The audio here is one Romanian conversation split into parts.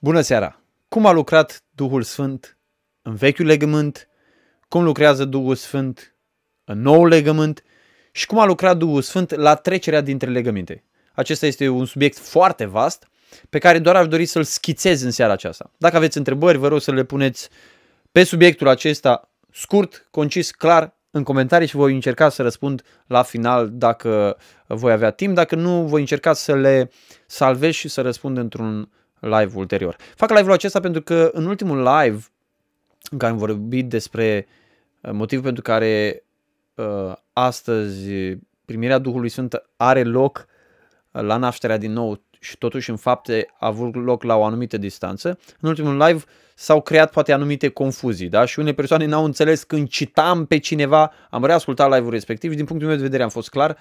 Bună seara! Cum a lucrat Duhul Sfânt în vechiul legământ? Cum lucrează Duhul Sfânt în noul legământ? Și cum a lucrat Duhul Sfânt la trecerea dintre legăminte? Acesta este un subiect foarte vast pe care doar aș dori să-l schițez în seara aceasta. Dacă aveți întrebări, vă rog să le puneți pe subiectul acesta scurt, concis, clar, în comentarii și voi încerca să răspund la final dacă voi avea timp. Dacă nu, voi încerca să le salvez și să răspund într-un live ulterior. Fac live-ul acesta pentru că în ultimul live în care am vorbit despre uh, motivul pentru care uh, astăzi primirea Duhului Sfânt are loc uh, la nașterea din nou și totuși în fapte a avut loc la o anumită distanță. În ultimul live s-au creat poate anumite confuzii, da? Și unele persoane n-au înțeles când citam pe cineva, am reascultat live-ul respectiv și din punctul meu de vedere am fost clar,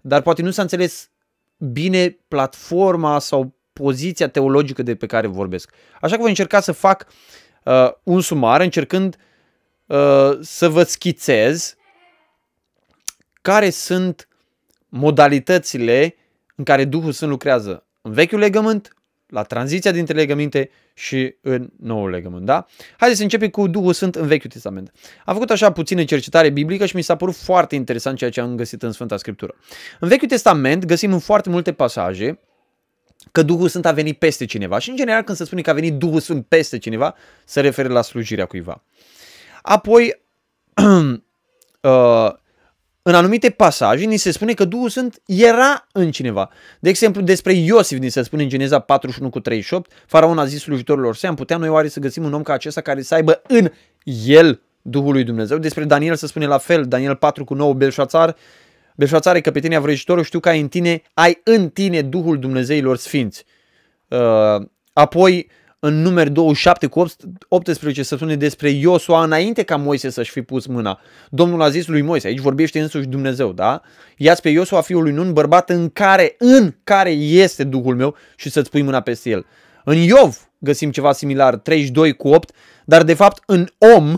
dar poate nu s-a înțeles bine platforma sau poziția teologică de pe care vorbesc. Așa că voi încerca să fac uh, un sumar încercând uh, să vă schițez care sunt modalitățile în care Duhul Sfânt lucrează în vechiul legământ, la tranziția dintre legăminte și în noul legământ. Da? Haideți să începem cu Duhul Sfânt în Vechiul Testament. Am făcut așa puțină cercetare biblică și mi s-a părut foarte interesant ceea ce am găsit în Sfânta Scriptură. În Vechiul Testament găsim în foarte multe pasaje că Duhul Sfânt a venit peste cineva. Și în general când se spune că a venit Duhul Sfânt peste cineva, se referă la slujirea cuiva. Apoi, uh, în anumite pasaje ni se spune că Duhul Sfânt era în cineva. De exemplu, despre Iosif ni se spune în Geneza 41 cu 38, faraon a zis slujitorilor săi, am putea noi oare să găsim un om ca acesta care să aibă în el Duhul lui Dumnezeu. Despre Daniel se spune la fel, Daniel 4 cu 9, Belșațar, Belșațare, căpetenia vrăjitorul, știu că ai în tine, ai în tine Duhul Dumnezeilor Sfinți. Uh, apoi, în numeri 27 cu 18 se spune despre Iosua înainte ca Moise să-și fi pus mâna. Domnul a zis lui Moise, aici vorbește însuși Dumnezeu, da? Iați pe Iosua fiul lui Nun, bărbat în care, în care este Duhul meu și să-ți pui mâna peste el. În Iov găsim ceva similar, 32 cu 8, dar de fapt în om,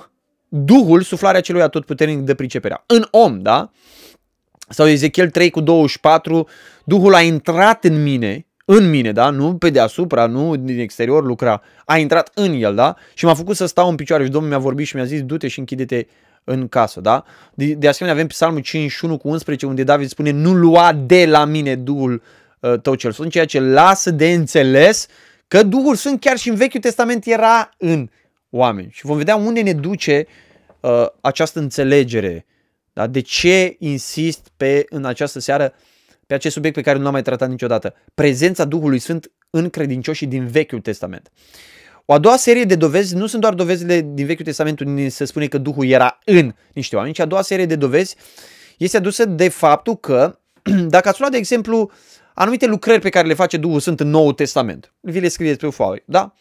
Duhul, suflarea celui atotputernic de priceperea. În om, da? Sau Ezechiel 3 cu 24, Duhul a intrat în mine, în mine, da? Nu pe deasupra, nu din exterior lucra, a intrat în el, da? Și m-a făcut să stau în picioare și Domnul mi-a vorbit și mi-a zis, du-te și închide-te în casă, da? De, de asemenea avem Psalmul 51 cu 11 unde David spune, nu lua de la mine Duhul uh, tău cel Sfânt, ceea ce lasă de înțeles că Duhul Sfânt chiar și în Vechiul Testament era în oameni. Și vom vedea unde ne duce uh, această înțelegere da? De ce insist pe, în această seară pe acest subiect pe care nu l-am mai tratat niciodată? Prezența Duhului Sfânt în credincioșii din Vechiul Testament. O a doua serie de dovezi nu sunt doar dovezile din Vechiul Testament unde se spune că Duhul era în niște oameni, ci a doua serie de dovezi este adusă de faptul că, dacă ați luat, de exemplu, anumite lucrări pe care le face Duhul Sfânt în Noul Testament, vi le scrieți pe o foaie, da?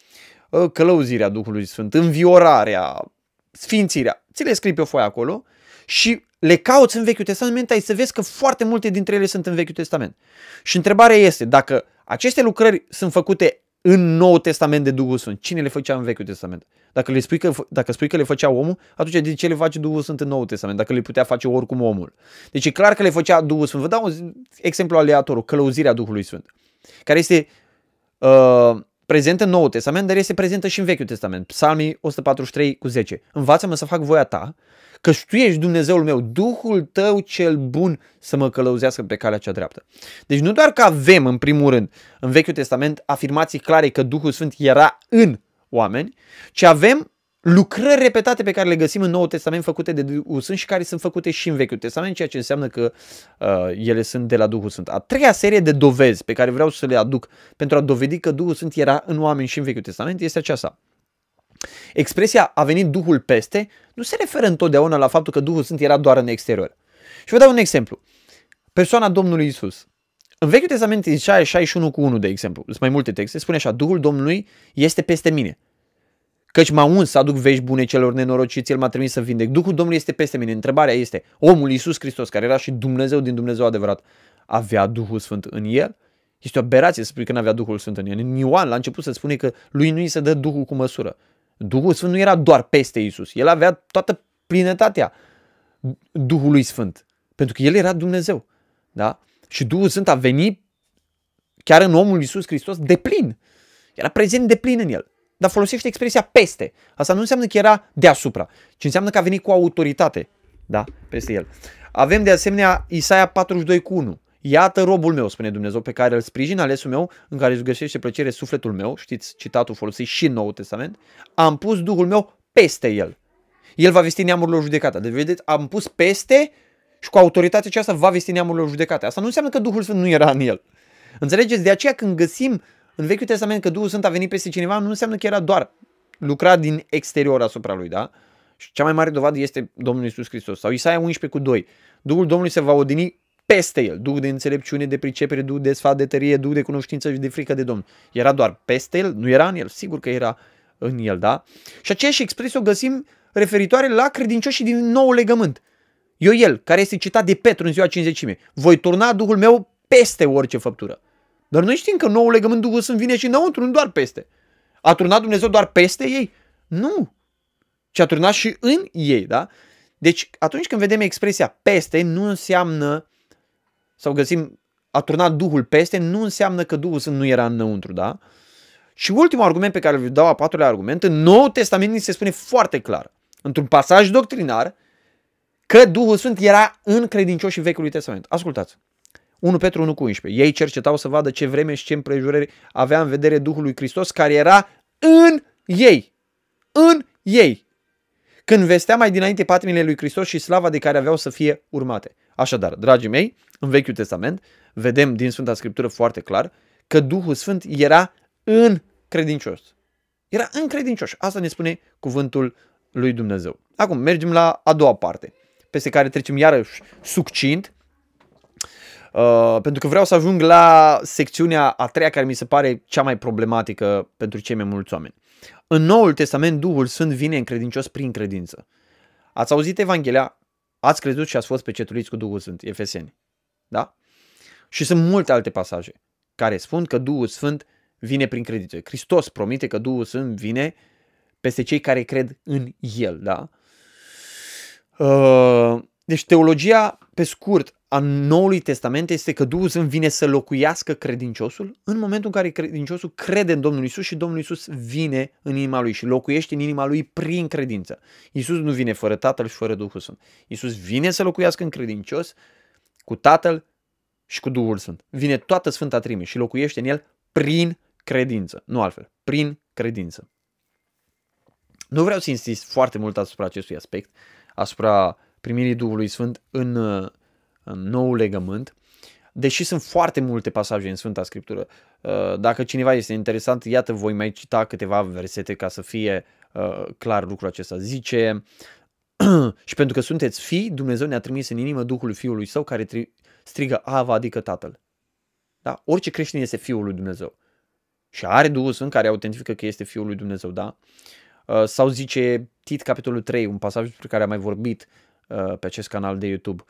Călăuzirea Duhului Sfânt, înviorarea, sfințirea, ți le scrii pe o foaie acolo și le cauți în Vechiul Testament, ai să vezi că foarte multe dintre ele sunt în Vechiul Testament. Și întrebarea este, dacă aceste lucrări sunt făcute în Noul Testament de Duhul Sfânt, cine le făcea în Vechiul Testament? Dacă, le spui că, dacă spui că le făcea omul, atunci de ce le face Duhul Sfânt în Noul Testament, dacă le putea face oricum omul? Deci e clar că le făcea Duhul Sfânt. Vă dau un exemplu aleator, călăuzirea Duhului Sfânt, care este uh, prezentă în Noul Testament, dar este prezentă și în Vechiul Testament. Psalmii 143 cu 10. Învață-mă să fac voia ta că tu ești Dumnezeul meu, Duhul tău cel bun să mă călăuzească pe calea cea dreaptă. Deci nu doar că avem, în primul rând, în Vechiul Testament, afirmații clare că Duhul Sfânt era în oameni, ci avem lucrări repetate pe care le găsim în Noul Testament făcute de Duhul Sfânt și care sunt făcute și în Vechiul Testament, ceea ce înseamnă că uh, ele sunt de la Duhul Sfânt. A treia serie de dovezi pe care vreau să le aduc pentru a dovedi că Duhul Sfânt era în oameni și în Vechiul Testament este aceasta. Expresia a venit Duhul peste nu se referă întotdeauna la faptul că Duhul Sfânt era doar în exterior. Și vă dau un exemplu. Persoana Domnului Isus. În Vechiul Testament, Isaia 61 cu 1, de exemplu, sunt mai multe texte, spune așa, Duhul Domnului este peste mine. Căci m-a uns să aduc vești bune celor nenorociți, El m-a trimis să vindec. Duhul Domnului este peste mine. Întrebarea este, omul Isus Hristos, care era și Dumnezeu din Dumnezeu adevărat, avea Duhul Sfânt în el? Este o aberație să spui că nu avea Duhul Sfânt în el. În Ioan, la început, se spune că lui nu îi se dă Duhul cu măsură. Duhul Sfânt nu era doar peste Isus, el avea toată plinătatea Duhului Sfânt, pentru că el era Dumnezeu. Da? Și Duhul Sfânt a venit chiar în omul Isus Hristos de plin. Era prezent de plin în el. Dar folosește expresia peste. Asta nu înseamnă că era deasupra, ci înseamnă că a venit cu autoritate. Da? Peste el. Avem de asemenea Isaia 42 cu 1. Iată robul meu, spune Dumnezeu, pe care îl sprijin, alesul meu, în care își găsește plăcere sufletul meu, știți citatul folosit și în Noul Testament, am pus Duhul meu peste el. El va vesti neamurilor judecata. Deci, vedeți, am pus peste și cu autoritatea aceasta va vesti neamurilor judecate. Asta nu înseamnă că Duhul Sfânt nu era în el. Înțelegeți? De aceea când găsim în Vechiul Testament că Duhul Sfânt a venit peste cineva, nu înseamnă că era doar lucrat din exterior asupra lui, da? Și cea mai mare dovadă este Domnul Isus Hristos. Sau Isaia 11 cu 2. Duhul Domnului se va odini peste el. Duh de înțelepciune, de pricepere, duh de sfat, de tărie, duh de cunoștință și de frică de Domnul. Era doar peste el? Nu era în el? Sigur că era în el, da? Și aceeași expresie o găsim referitoare la credincioșii din nou legământ. Eu el, care este citat de Petru în ziua cinzecime, voi turna Duhul meu peste orice făptură. Dar noi știm că noul legământ Duhul Sfânt vine și înăuntru, nu doar peste. A turnat Dumnezeu doar peste ei? Nu. Ci a turnat și în ei, da? Deci atunci când vedem expresia peste, nu înseamnă, sau găsim a turnat Duhul peste, nu înseamnă că Duhul Sfânt nu era înăuntru, da? Și ultimul argument pe care îl dau a patrulea argument, în Noul Testament ni se spune foarte clar, într-un pasaj doctrinar, că Duhul Sfânt era în credincioșii Vechiului Testament. Ascultați. 1 Petru 1 cu 11. Ei cercetau să vadă ce vreme și ce împrejurări avea în vedere Duhul lui Hristos care era în ei. În ei. Când vestea mai dinainte patimile lui Hristos și slava de care aveau să fie urmate. Așadar, dragii mei, în Vechiul Testament vedem din Sfânta Scriptură foarte clar că Duhul Sfânt era în credincios. Era în credincioși. Asta ne spune cuvântul lui Dumnezeu. Acum mergem la a doua parte, peste care trecem iarăși succint, Uh, pentru că vreau să ajung la secțiunea a treia care mi se pare cea mai problematică pentru cei mai mulți oameni. În Noul Testament, Duhul Sfânt vine în credincios prin credință. Ați auzit Evanghelia, ați crezut și ați fost pecetuliți cu Duhul Sfânt, Efeseni. Da? Și sunt multe alte pasaje care spun că Duhul Sfânt vine prin credință. Hristos promite că Duhul Sfânt vine peste cei care cred în El. Da? Uh, deci teologia, pe scurt, a Noului Testament este că Duhul Sfânt vine să locuiască credinciosul în momentul în care credinciosul crede în Domnul Isus și Domnul Isus vine în inima lui și locuiește în inima lui prin credință. Isus nu vine fără Tatăl și fără Duhul Sfânt. Isus vine să locuiască în credincios cu Tatăl și cu Duhul Sfânt. Vine toată Sfânta Trime și locuiește în el prin credință, nu altfel, prin credință. Nu vreau să insist foarte mult asupra acestui aspect, asupra primirii Duhului Sfânt în în nou legământ, deși sunt foarte multe pasaje în Sfânta Scriptură. Uh, dacă cineva este interesant, iată, voi mai cita câteva versete ca să fie uh, clar lucrul acesta. Zice, și pentru că sunteți fii, Dumnezeu ne-a trimis în inimă Duhul Fiului Său care strigă Ava, adică Tatăl. Da? Orice creștin este Fiul lui Dumnezeu. Și are Duhul Sfânt care autentifică că este Fiul lui Dumnezeu, da? Uh, sau zice Tit, capitolul 3, un pasaj despre care am mai vorbit pe acest canal de YouTube.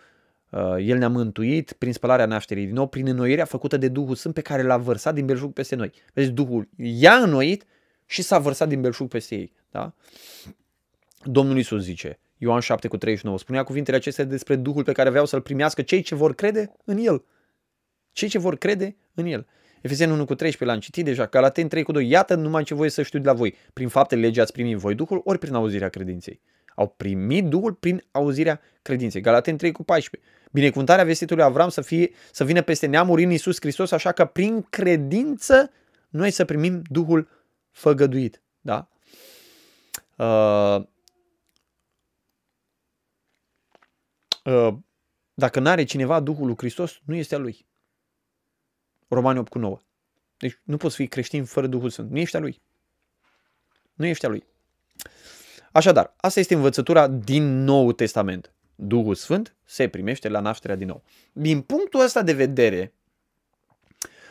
Uh, el ne-a mântuit prin spălarea nașterii din nou, prin înnoirea făcută de Duhul Sfânt pe care l-a vărsat din belșug peste noi. Vezi, Duhul i-a înnoit și s-a vărsat din belșug peste ei. Da? Domnul Iisus zice, Ioan 7 cu 39, spunea cuvintele acestea despre Duhul pe care aveau să-l primească cei ce vor crede în El. Cei ce vor crede în El. Efeseni 1 cu 13 l-am citit deja, Galaten 3 cu 2, iată numai ce voi să știu de la voi. Prin faptele legii ați primit voi Duhul, ori prin auzirea credinței. Au primit Duhul prin auzirea credinței. Galaten 3 cu 14. Binecuvântarea vestitului Avram să, fie, să vină peste neamuri în Iisus Hristos, așa că prin credință noi să primim Duhul făgăduit. Da? Uh, uh, dacă nu are cineva Duhul lui Hristos, nu este a lui. Romani 8 cu 9. Deci nu poți fi creștin fără Duhul Sfânt. Nu ești a lui. Nu ești a lui. Așadar, asta este învățătura din Nou Testament. Duhul Sfânt se primește la nașterea din nou. Din punctul ăsta de vedere,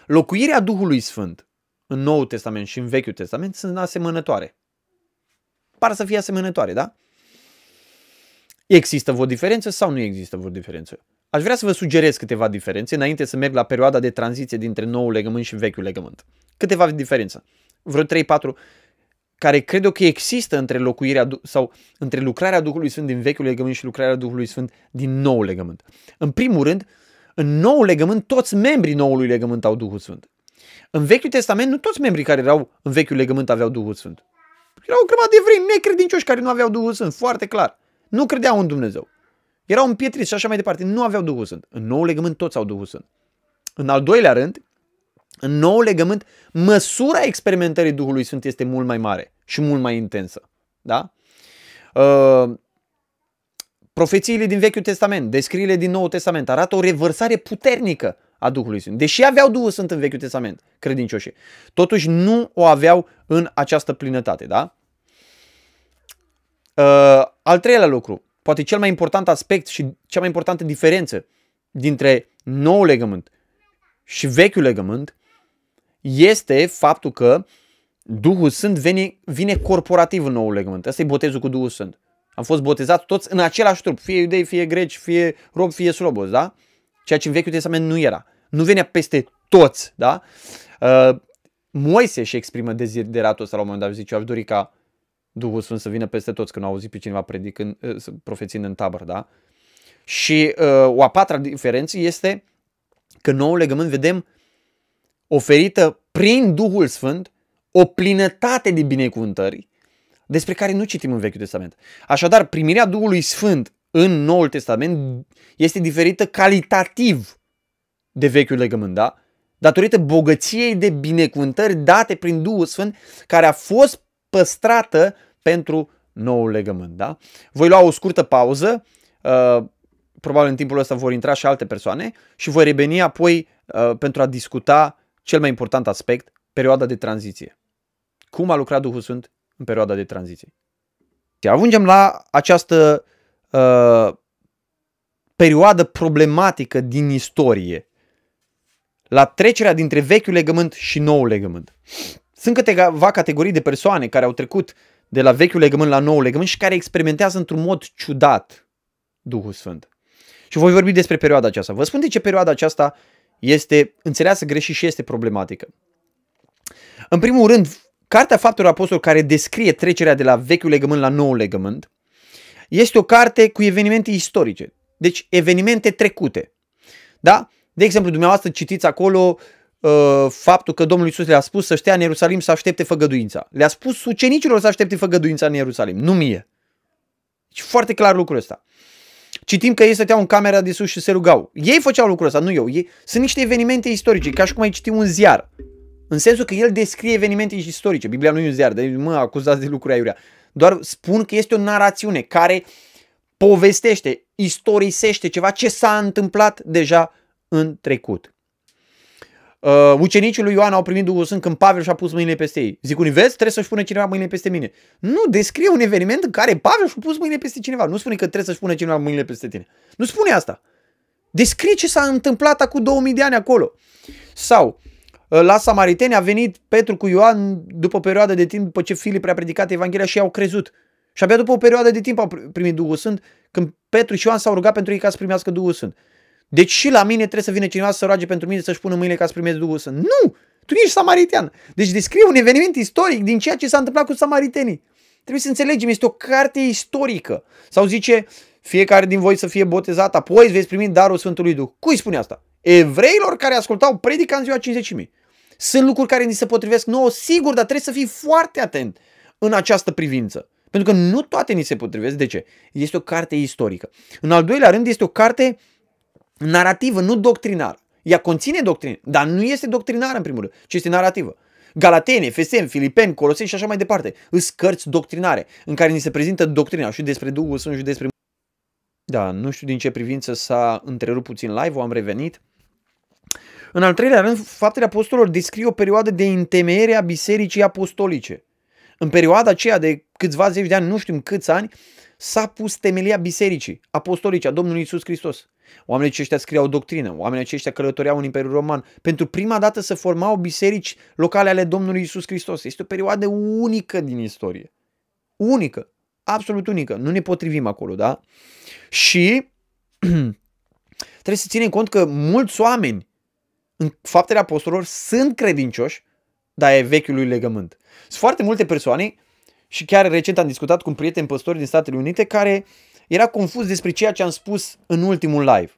locuirea Duhului Sfânt în Noul Testament și în Vechiul Testament sunt asemănătoare. Par să fie asemănătoare, da? Există vreo diferență sau nu există vreo diferență? Aș vrea să vă sugerez câteva diferențe înainte să merg la perioada de tranziție dintre noul legământ și vechiul legământ. Câteva diferențe. Vreo 3-4 care cred eu că există între locuirea sau între lucrarea Duhului Sfânt din vechiul legământ și lucrarea Duhului Sfânt din nou legământ. În primul rând, în nou legământ, toți membrii noului legământ au Duhul Sfânt. În Vechiul Testament nu toți membrii care erau în Vechiul Legământ aveau Duhul Sfânt. Erau o grămadă de evrei necredincioși care nu aveau Duhul Sfânt, foarte clar. Nu credeau în Dumnezeu. Erau împietriți și așa mai departe. Nu aveau Duhul Sfânt. În nou legământ toți au Duhul Sfânt. În al doilea rând, în nou legământ, măsura experimentării Duhului Sfânt este mult mai mare și mult mai intensă. Da? Uh, profețiile din Vechiul Testament, descrierile din Noul Testament arată o revărsare puternică a Duhului Sfânt. Deși aveau Duhul Sfânt în Vechiul Testament, credincioșii, totuși nu o aveau în această plinătate. Da? Uh, al treilea lucru, poate cel mai important aspect și cea mai importantă diferență dintre nou legământ și vechiul legământ este faptul că Duhul Sfânt vine, vine corporativ în noul legământ. Asta e botezul cu Duhul Sfânt. Am fost botezați toți în același trup, fie iudei, fie greci, fie rob, fie slobos, da? Ceea ce în Vechiul Testament nu era. Nu venea peste toți, da? Uh, Moise și exprimă dezideratul ăsta la un moment dat, zice, eu aș dori ca Duhul Sfânt să vină peste toți când au auzit pe cineva predicând, uh, profețind în tabăr, da? Și uh, o a patra diferență este că noul legământ vedem oferită prin Duhul Sfânt o plinătate de binecuvântări despre care nu citim în Vechiul Testament. Așadar, primirea Duhului Sfânt în Noul Testament este diferită calitativ de Vechiul Legământ, da? Datorită bogăției de binecuvântări date prin Duhul Sfânt care a fost păstrată pentru Noul Legământ, da? Voi lua o scurtă pauză, uh, probabil în timpul ăsta vor intra și alte persoane și voi reveni apoi uh, pentru a discuta cel mai important aspect, perioada de tranziție. Cum a lucrat Duhul Sfânt în perioada de tranziție. Ajungem la această uh, perioadă problematică din istorie, la trecerea dintre vechiul legământ și noul legământ. Sunt câteva categorii de persoane care au trecut de la vechiul legământ la noul legământ și care experimentează într-un mod ciudat Duhul Sfânt. Și voi vorbi despre perioada aceasta. Vă spun de ce perioada aceasta este înțeleasă greșit și este problematică. În primul rând, Cartea Faptelor Apostol care descrie trecerea de la vechiul legământ la noul legământ este o carte cu evenimente istorice, deci evenimente trecute. Da? De exemplu, dumneavoastră citiți acolo uh, faptul că Domnul Iisus le-a spus să stea în Ierusalim să aștepte făgăduința. Le-a spus ucenicilor să aștepte făgăduința în Ierusalim, nu mie. Și foarte clar lucrul ăsta. Citim că ei stăteau în camera de sus și se rugau. Ei făceau lucrul ăsta, nu eu. Ei, sunt niște evenimente istorice, ca și cum ai citi un ziar. În sensul că el descrie evenimente istorice. Biblia nu e un ziar, de mă acuzați de lucruri aiurea. Doar spun că este o narațiune care povestește, istorisește ceva ce s-a întâmplat deja în trecut. Uh, ucenicii lui Ioan au primit Duhul Sfânt când Pavel și-a pus mâinile peste ei. Zic unii, vezi, trebuie să-și pună cineva mâinile peste mine. Nu, descrie un eveniment în care Pavel și-a pus mâinile peste cineva. Nu spune că trebuie să-și pună cineva mâinile peste tine. Nu spune asta. Descrie ce s-a întâmplat acum 2000 de ani acolo. Sau, la Samariteni a venit Petru cu Ioan după o perioadă de timp, după ce Filip prea predicat Evanghelia și au crezut. Și abia după o perioadă de timp au primit Duhul Sfânt, când Petru și Ioan s-au rugat pentru ei ca să primească Duhul Sfânt. Deci și la mine trebuie să vină cineva să roage pentru mine să-și pună mâinile ca să primească Duhul Sfânt. Nu! Tu nu ești samaritean. Deci descrie un eveniment istoric din ceea ce s-a întâmplat cu samaritenii. Trebuie să înțelegem, este o carte istorică. Sau zice, fiecare din voi să fie botezat, apoi veți primi darul Sfântului Duh. Cui spune asta? Evreilor care ascultau predica în ziua 50 sunt lucruri care ni se potrivesc nouă, sigur, dar trebuie să fii foarte atent în această privință. Pentru că nu toate ni se potrivesc. De ce? Este o carte istorică. În al doilea rând, este o carte narrativă, nu doctrinară. Ea conține doctrină, dar nu este doctrinară în primul rând, ci este narrativă. Galateni, Efeseni, Filipeni, Coloseni și așa mai departe. Îs cărți doctrinare în care ni se prezintă doctrina și despre Duhul Sfânt și despre... Da, nu știu din ce privință s-a întrerupt puțin live, o am revenit. În al treilea rând, faptele apostolilor descrie o perioadă de întemeiere a bisericii apostolice. În perioada aceea de câțiva zeci de ani, nu știu câți ani, s-a pus temelia bisericii apostolice a Domnului Isus Hristos. Oamenii aceștia scriau doctrină, oamenii aceștia călătoreau în Imperiul Roman. Pentru prima dată să formau biserici locale ale Domnului Isus Hristos. Este o perioadă unică din istorie. Unică. Absolut unică. Nu ne potrivim acolo, da? Și trebuie să ținem cont că mulți oameni în faptele apostolilor sunt credincioși, dar e vechiului legământ. Sunt foarte multe persoane și chiar recent am discutat cu un prieten păstor din Statele Unite care era confuz despre ceea ce am spus în ultimul live.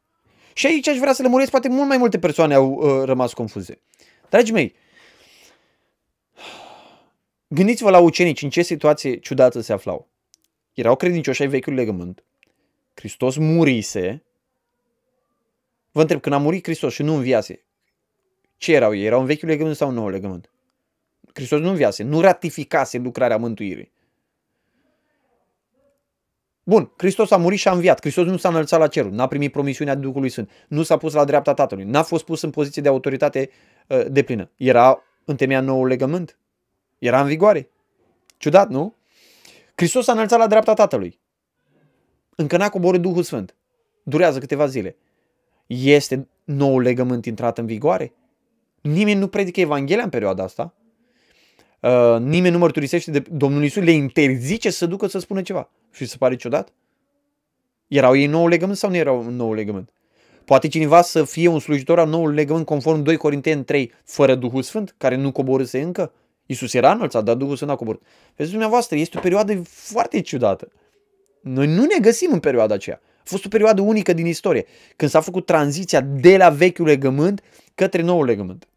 Și aici aș vrea să lămuresc, poate mult mai multe persoane au uh, rămas confuze. Dragii mei, Gândiți-vă la ucenici, în ce situație ciudată se aflau. Erau credincioși ai vechiul legământ. Hristos murise. Vă întreb, când a murit Hristos și nu înviase, ce erau ei? Erau în vechiul legământ sau în nou legământ? Hristos nu înviase, nu ratificase lucrarea mântuirii. Bun, Hristos a murit și a înviat. Hristos nu s-a înălțat la cerul, n-a primit promisiunea Duhului Sfânt, nu s-a pus la dreapta Tatălui, n-a fost pus în poziție de autoritate uh, de plină. Era în temea nou legământ? Era în vigoare? Ciudat, nu? Hristos s-a înălțat la dreapta Tatălui. Încă n-a coborât Duhul Sfânt. Durează câteva zile. Este nou legământ intrat în vigoare? Nimeni nu predică Evanghelia în perioada asta. Uh, nimeni nu mărturisește de Domnul Iisus, le interzice să ducă să spună ceva. Și se pare ciudat? Erau ei nou legământ sau nu erau un nou legământ? Poate cineva să fie un slujitor al noului legământ conform 2 Corinteni 3 fără Duhul Sfânt, care nu coborâse încă? Iisus era înălțat, dar Duhul Sfânt a coborât. Vedeți dumneavoastră, este o perioadă foarte ciudată. Noi nu ne găsim în perioada aceea. A fost o perioadă unică din istorie, când s-a făcut tranziția de la vechiul legământ către noul legământ.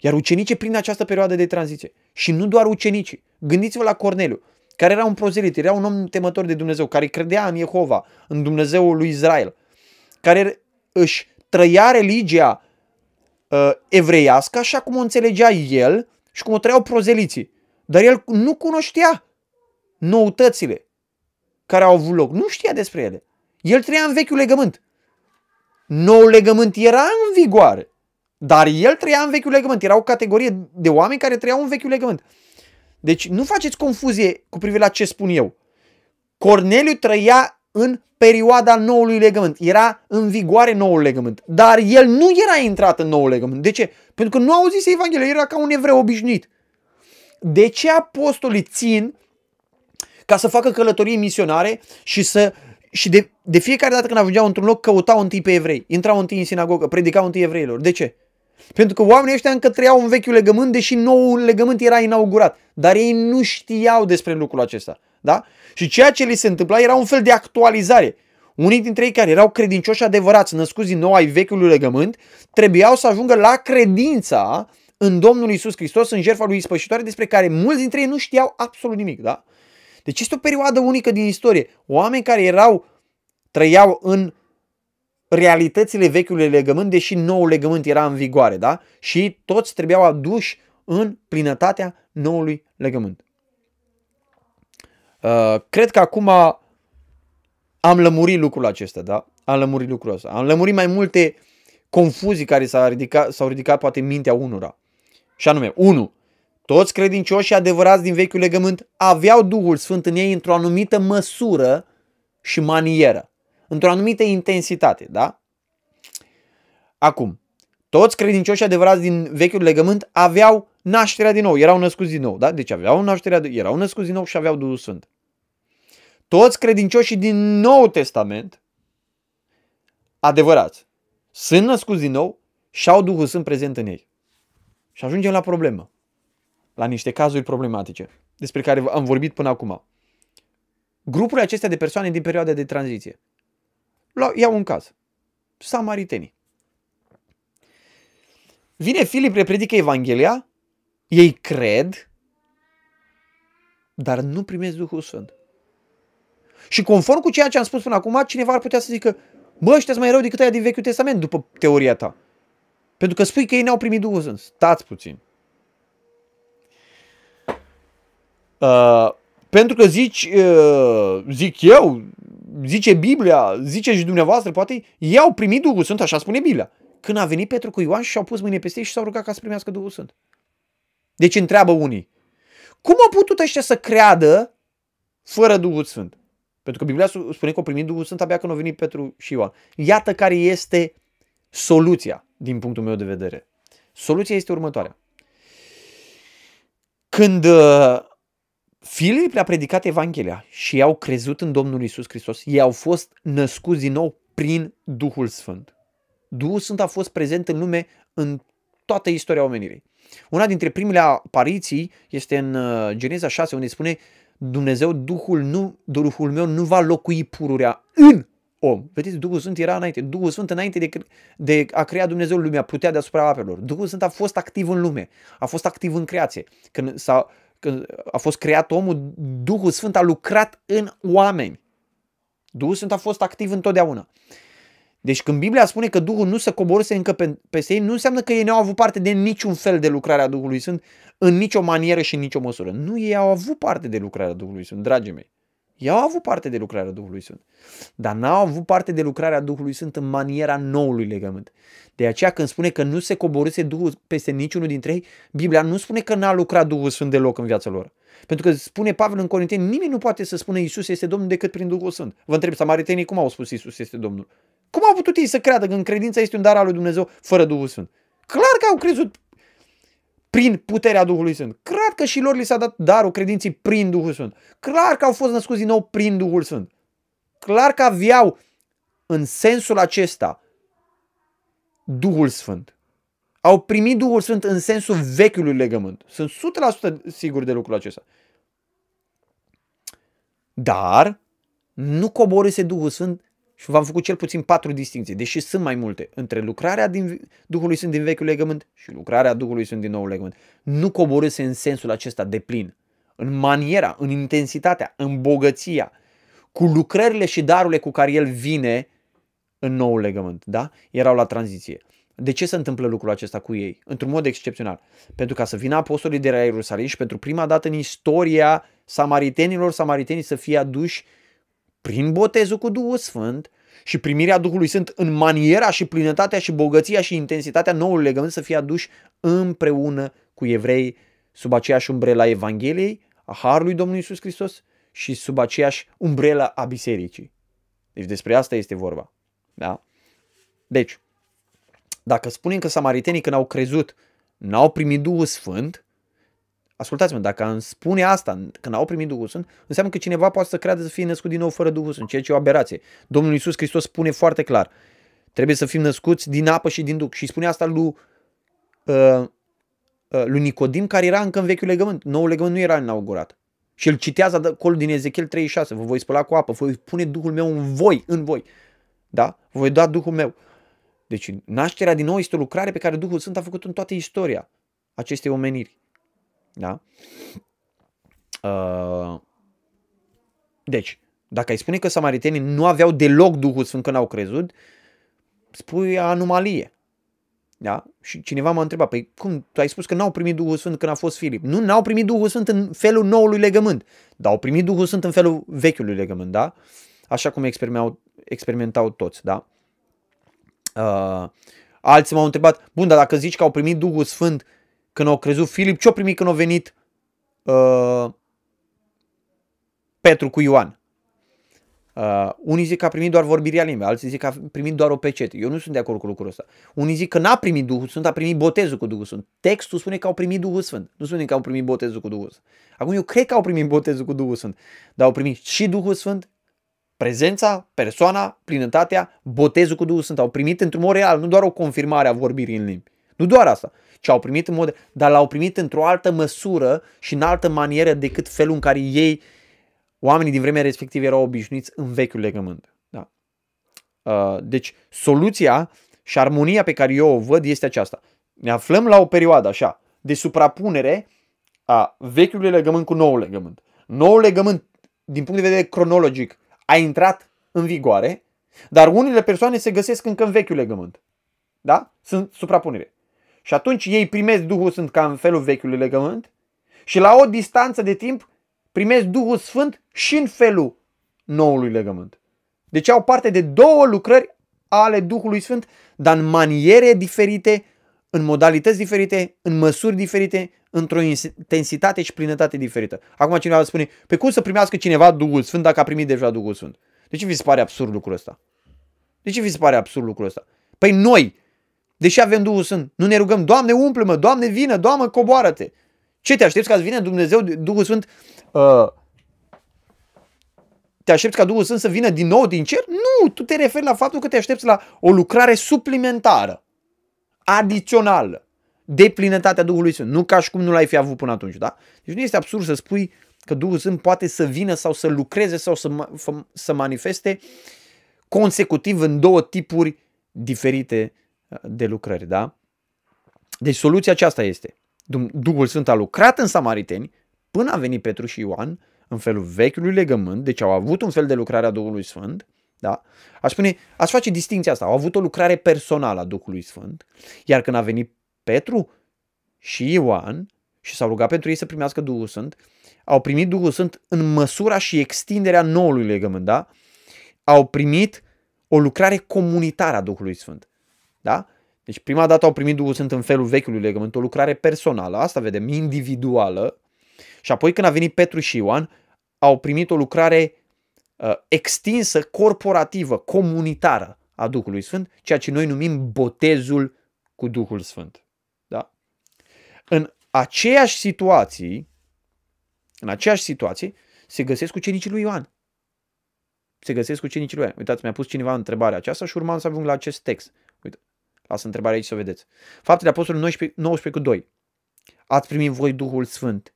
Da. Iar ucenicii prin această perioadă de tranziție. Și nu doar ucenicii. Gândiți-vă la Corneliu, care era un prozelit, era un om temător de Dumnezeu, care credea în Jehova, în Dumnezeul lui Israel, care își trăia religia uh, evreiască așa cum o înțelegea el și cum o trăiau prozeliții. Dar el nu cunoștea noutățile care au avut loc. Nu știa despre ele. El trăia în vechiul legământ. Noul legământ era în vigoare. Dar el trăia în vechiul legământ. Era o categorie de oameni care trăiau în vechiul legământ. Deci nu faceți confuzie cu privire la ce spun eu. Corneliu trăia în perioada noului legământ. Era în vigoare noul legământ. Dar el nu era intrat în noul legământ. De ce? Pentru că nu auzise Evanghelia. Era ca un evreu obișnuit. De ce apostolii țin ca să facă călătorii misionare și să și de, de fiecare dată când ajungeau într-un loc, căutau întâi pe evrei. Intrau întâi în sinagogă, predicau întâi evreilor. De ce? Pentru că oamenii ăștia încă trăiau un vechiul legământ, deși noul legământ era inaugurat. Dar ei nu știau despre lucrul acesta. Da? Și ceea ce li se întâmpla era un fel de actualizare. Unii dintre ei care erau credincioși adevărați, născuți din nou ai vechiului legământ, trebuiau să ajungă la credința în Domnul Isus Hristos, în jertfa lui ispășitoare, despre care mulți dintre ei nu știau absolut nimic. Da? Deci este o perioadă unică din istorie. Oameni care erau, trăiau în realitățile vechiului legământ, deși noul legământ era în vigoare, da? Și toți trebuiau aduși în plinătatea noului legământ. Uh, cred că acum am lămurit lucrul acesta, da? Am lămurit lucrul ăsta. Am lămurit mai multe confuzii care s-au ridicat, s-au ridicat poate în mintea unora. Și anume, 1. Toți credincioșii adevărați din vechiul legământ aveau Duhul Sfânt în ei într-o anumită măsură și manieră într-o anumită intensitate, da? Acum, toți credincioșii adevărați din vechiul legământ aveau nașterea din nou, erau născuți din nou, da? Deci aveau nașterea, erau născuți din nou și aveau Duhul Sfânt. Toți credincioșii din Nou Testament, adevărați, sunt născuți din nou și au Duhul Sfânt prezent în ei. Și ajungem la problemă, la niște cazuri problematice, despre care am vorbit până acum. Grupurile acestea de persoane din perioada de tranziție Iau un caz. Samaritenii. Vine Filip, repredică Evanghelia, ei cred, dar nu primesc Duhul Sfânt. Și conform cu ceea ce am spus până acum, cineva ar putea să zică, bă, ăștia mai rău decât aia din Vechiul Testament, după teoria ta. Pentru că spui că ei n-au primit Duhul Sfânt. Stați puțin. Uh, pentru că zici, uh, zic eu, zice Biblia, zice și dumneavoastră, poate, ei au primit Duhul Sfânt, așa spune Biblia. Când a venit Petru cu Ioan și au pus mâine peste ei și s-au rugat ca să primească Duhul Sfânt. Deci întreabă unii, cum au putut ăștia să creadă fără Duhul Sfânt? Pentru că Biblia spune că au primit Duhul Sfânt abia când au venit Petru și Ioan. Iată care este soluția din punctul meu de vedere. Soluția este următoarea. Când uh, Filip le-a predicat Evanghelia și ei au crezut în Domnul Isus Hristos. Ei au fost născuți din nou prin Duhul Sfânt. Duhul Sfânt a fost prezent în lume în toată istoria omenirii. Una dintre primele apariții este în uh, Geneza 6, unde spune Dumnezeu, Duhul, nu, Duhul meu nu va locui pururea în om. Vedeți, Duhul Sfânt era înainte. Duhul Sfânt înainte de, de a crea Dumnezeu lumea putea deasupra apelor. Duhul Sfânt a fost activ în lume, a fost activ în creație. Când s-a, când a fost creat omul, Duhul Sfânt a lucrat în oameni. Duhul Sfânt a fost activ întotdeauna. Deci când Biblia spune că Duhul nu se coborâse încă pe, peste ei, nu înseamnă că ei nu au avut parte de niciun fel de lucrare a Duhului Sfânt în nicio manieră și în nicio măsură. Nu, ei au avut parte de lucrarea Duhului Sfânt, dragii mei. Ei au avut parte de lucrarea Duhului Sfânt, dar n-au avut parte de lucrarea Duhului Sfânt în maniera noului legământ. De aceea când spune că nu se coborâse Duhul peste niciunul dintre ei, Biblia nu spune că n-a lucrat Duhul Sfânt deloc în viața lor. Pentru că spune Pavel în Corinteni, nimeni nu poate să spună Isus este Domnul decât prin Duhul Sfânt. Vă întreb, samaritenii cum au spus Isus este Domnul? Cum au putut ei să creadă că în credința este un dar al lui Dumnezeu fără Duhul Sfânt? Clar că au crezut prin puterea Duhului Sfânt. Clar că și lor li s-a dat darul credinții prin Duhul Sfânt. Clar că au fost născuți din nou prin Duhul Sfânt. Clar că aveau în sensul acesta Duhul Sfânt. Au primit Duhul Sfânt în sensul vechiului legământ. Sunt 100% sigur de lucrul acesta. Dar nu coborâse Duhul Sfânt și v-am făcut cel puțin patru distinții, deși sunt mai multe, între lucrarea din Duhului Sfânt din vechiul legământ și lucrarea Duhului Sfânt din noul legământ. Nu coborâse în sensul acesta de plin, în maniera, în intensitatea, în bogăția, cu lucrările și darurile cu care el vine în noul legământ, da? Erau la tranziție. De ce se întâmplă lucrul acesta cu ei? Într-un mod excepțional. Pentru ca să vină apostolii de la Ierusalim și pentru prima dată în istoria samaritenilor, samaritenii să fie aduși prin botezul cu Duhul Sfânt și primirea Duhului Sfânt în maniera și plinătatea și bogăția și intensitatea noului legământ să fie aduși împreună cu evrei sub aceeași umbrela Evangheliei, a Harului Domnului Isus Hristos și sub aceeași umbrela a Bisericii. Deci despre asta este vorba. Da? Deci, dacă spunem că samaritenii când au crezut n-au primit Duhul Sfânt, ascultați-mă, dacă îmi spune asta când au primit Duhul Sfânt, înseamnă că cineva poate să creadă să fie născut din nou fără Duhul Sfânt, ceea ce e o aberație. Domnul Iisus Hristos spune foarte clar, trebuie să fim născuți din apă și din Duh. Și spune asta lui, uh, uh, lui Nicodim, care era încă în vechiul legământ. Noul legământ nu era inaugurat. Și el citează acolo din Ezechiel 36, vă voi spăla cu apă, voi pune Duhul meu în voi, în voi. Da? Vă voi da Duhul meu. Deci nașterea din nou este o lucrare pe care Duhul Sfânt a făcut în toată istoria acestei omeniri. Da? Uh, deci, dacă ai spune că samaritenii nu aveau deloc Duhul Sfânt când au crezut, spui anomalie. Da? Și cineva m-a întrebat, păi cum, tu ai spus că n-au primit Duhul Sfânt când a fost Filip. Nu, n-au primit Duhul Sfânt în felul noului legământ, dar au primit Duhul Sfânt în felul vechiului legământ, da? Așa cum experimentau, experimentau toți, da? Uh, alții m-au întrebat, bun, dar dacă zici că au primit Duhul Sfânt când au crezut Filip, ce-au primit când au venit uh, Petru cu Ioan? Uh, unii zic că a primit doar vorbirea limbii, alții zic că a primit doar o pecete. Eu nu sunt de acord cu lucrul ăsta. Unii zic că n-a primit Duhul Sfânt, a primit botezul cu Duhul Sfânt. Textul spune că au primit Duhul Sfânt. Nu spune că au primit botezul cu Duhul Sfânt. Acum eu cred că au primit botezul cu Duhul Sfânt, dar au primit și Duhul Sfânt prezența, persoana, plinătatea, botezul cu Duhul Sfânt. Au primit într-un mod real, nu doar o confirmare a vorbirii în limbi. Nu doar asta, ci au primit în mod, dar l-au primit într-o altă măsură și în altă manieră decât felul în care ei, oamenii din vremea respectivă, erau obișnuiți în vechiul legământ. Da. Uh, deci, soluția și armonia pe care eu o văd este aceasta. Ne aflăm la o perioadă așa de suprapunere a vechiului legământ cu noul legământ. Noul legământ, din punct de vedere cronologic, a intrat în vigoare, dar unele persoane se găsesc încă în vechiul legământ. Da? Sunt suprapunere. Și atunci ei primesc Duhul Sfânt ca în felul vechiului legământ și la o distanță de timp primesc Duhul Sfânt și în felul noului legământ. Deci au parte de două lucrări ale Duhului Sfânt, dar în maniere diferite, în modalități diferite, în măsuri diferite, într-o intensitate și plinătate diferită. Acum cineva spune, pe cum să primească cineva Duhul Sfânt dacă a primit deja Duhul Sfânt? De ce vi se pare absurd lucrul ăsta? De ce vi se pare absurd lucrul ăsta? Păi noi, deși avem Duhul Sfânt, nu ne rugăm, Doamne, umple-mă, Doamne, vină, Doamne, coboară-te. Ce te aștepți ca să vină Dumnezeu, Duhul Sfânt? Uh, te aștepți ca Duhul Sfânt să vină din nou din cer? Nu, tu te referi la faptul că te aștepți la o lucrare suplimentară, adițională de plinătatea Duhului Sfânt. Nu ca și cum nu l-ai fi avut până atunci, da? Deci nu este absurd să spui că Duhul Sfânt poate să vină sau să lucreze sau să, să manifeste consecutiv în două tipuri diferite uh, de lucrări, da? Deci soluția aceasta este. Duhul Sfânt a lucrat în Samariteni până a venit Petru și Ioan, în felul vechiului legământ, deci au avut un fel de lucrare a Duhului Sfânt, da? Aș spune, aș face distinția asta. Au avut o lucrare personală a Duhului Sfânt, iar când a venit Petru și Ioan și s-au rugat pentru ei să primească Duhul Sfânt, au primit Duhul Sfânt în măsura și extinderea noului legământ, da? Au primit o lucrare comunitară a Duhului Sfânt, da? Deci prima dată au primit Duhul Sfânt în felul vechiului legământ, o lucrare personală, asta vedem, individuală, și apoi când a venit Petru și Ioan, au primit o lucrare uh, extinsă, corporativă, comunitară a Duhului Sfânt, ceea ce noi numim botezul cu Duhul Sfânt. Da? În aceeași situații, în aceeași situație, se găsesc ucenicii lui Ioan. Se găsesc ucenicii lui Ioan. Uitați, mi-a pus cineva întrebarea aceasta și urmam să ajung la acest text. Uite, lasă întrebarea aici să vedeți. Faptele Apostolului 19, 19 cu 2. Ați primit voi Duhul Sfânt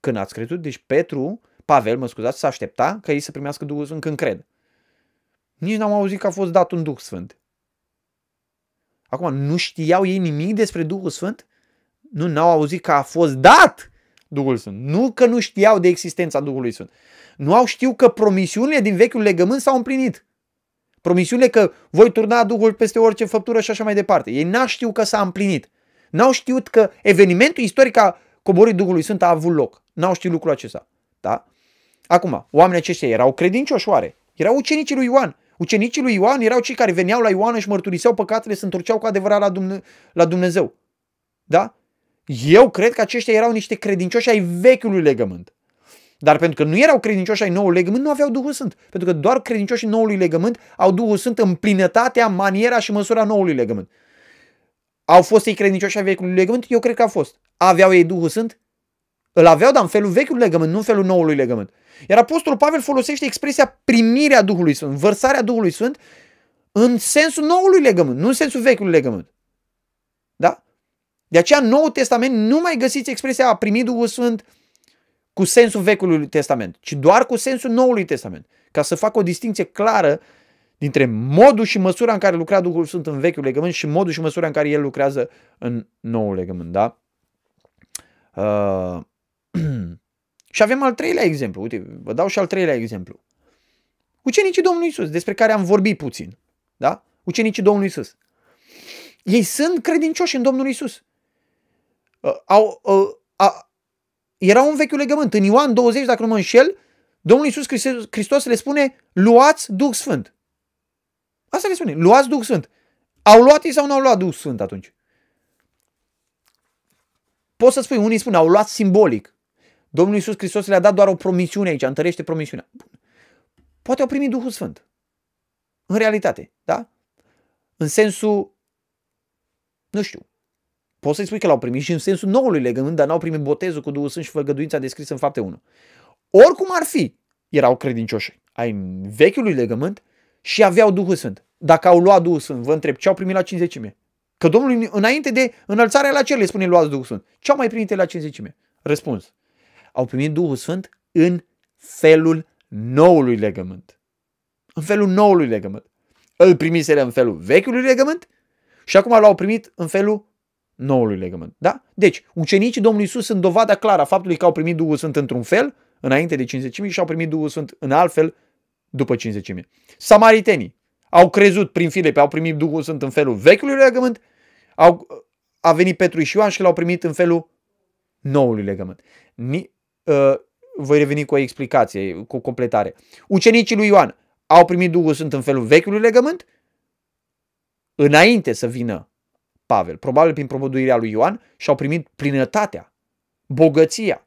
când ați crezut? Deci Petru, Pavel, mă scuzați, s-a aștepta ca ei să primească Duhul Sfânt când cred. Nici n-am auzit că a fost dat un Duh Sfânt. Acum, nu știau ei nimic despre Duhul Sfânt? Nu, n-au auzit că a fost dat Duhul Sfânt. Nu că nu știau de existența Duhului Sfânt. Nu au știut că promisiunile din vechiul legământ s-au împlinit. Promisiunile că voi turna Duhul peste orice făptură și așa mai departe. Ei n-au știut că s-a împlinit. N-au știut că evenimentul istoric a coborât Duhului Sfânt a avut loc. N-au știut lucrul acesta. Da? Acum, oamenii aceștia erau credincioși oare? Erau ucenicii lui Ioan. Ucenicii lui Ioan erau cei care veneau la Ioan și mărturiseau păcatele, se întorceau cu adevărat la, Dumne- la Dumnezeu. Da? Eu cred că aceștia erau niște credincioși ai vechiului legământ. Dar pentru că nu erau credincioși ai noului legământ, nu aveau Duhul Sfânt. Pentru că doar credincioșii noului legământ au Duhul Sfânt în plinătatea, maniera și măsura noului legământ. Au fost ei credincioși ai vechiului legământ? Eu cred că au fost. Aveau ei Duhul Sfânt? Îl aveau, dar în felul vechiului legământ, nu în felul noului legământ. Iar Apostolul Pavel folosește expresia primirea Duhului Sfânt, vărsarea Duhului Sfânt, în sensul noului legământ, nu în sensul vechiului legământ. Da? De aceea, în Noul Testament nu mai găsiți expresia a primi Duhul Sfânt cu sensul Vechiului Testament, ci doar cu sensul Noului Testament. Ca să fac o distinție clară dintre modul și măsura în care lucra Duhul Sfânt în Vechiul Legământ și modul și măsura în care El lucrează în Noul Legământ. Da? Uh... și avem al treilea exemplu. Uite, vă dau și al treilea exemplu. Ucenicii Domnului Isus, despre care am vorbit puțin. Da? Ucenicii Domnului Isus. Ei sunt credincioși în Domnul Isus. Uh, au, uh, uh, era un vechiul legământ. În Ioan 20, dacă nu mă înșel, Domnul Isus Hristos le spune, luați Duh Sfânt. Asta le spune, luați Duh Sfânt. Au luat ei sau nu au luat Duh Sfânt atunci? Poți să spui, unii spun, au luat simbolic. Domnul Iisus Hristos le-a dat doar o promisiune aici, întărește promisiunea. Poate au primit Duhul Sfânt. În realitate, da? În sensul, nu știu, poți să-i spui că l-au primit și în sensul noului legământ, dar n-au primit botezul cu Duhul Sfânt și făgăduința descrisă în fapte 1. Oricum ar fi, erau credincioși ai vechiului legământ și aveau Duhul Sfânt. Dacă au luat Duhul Sfânt, vă întreb, ce au primit la cinzecime? Că Domnul, înainte de înălțarea la cer, le spune luați Duhul Sfânt. Ce au mai primit la cinzecime? Răspuns. Au primit Duhul Sfânt în felul noului legământ. În felul noului legământ. Îl primiseră în felul vechiului legământ și acum l-au primit în felul noului legământ. Da? Deci, ucenicii Domnului Isus sunt dovada clară a faptului că au primit Duhul Sfânt într-un fel, înainte de cinzecime, și au primit Duhul Sfânt în alt fel, după cinzecime. Samaritenii au crezut prin Filipe, au primit Duhul Sfânt în felul vechiului legământ, au, a venit Petru și Ioan și l-au primit în felul noului legământ. Ni, uh, voi reveni cu o explicație, cu o completare. Ucenicii lui Ioan au primit Duhul Sfânt în felul vechiului legământ, înainte să vină Pavel, probabil prin promoduirea lui Ioan, și au primit plinătatea, bogăția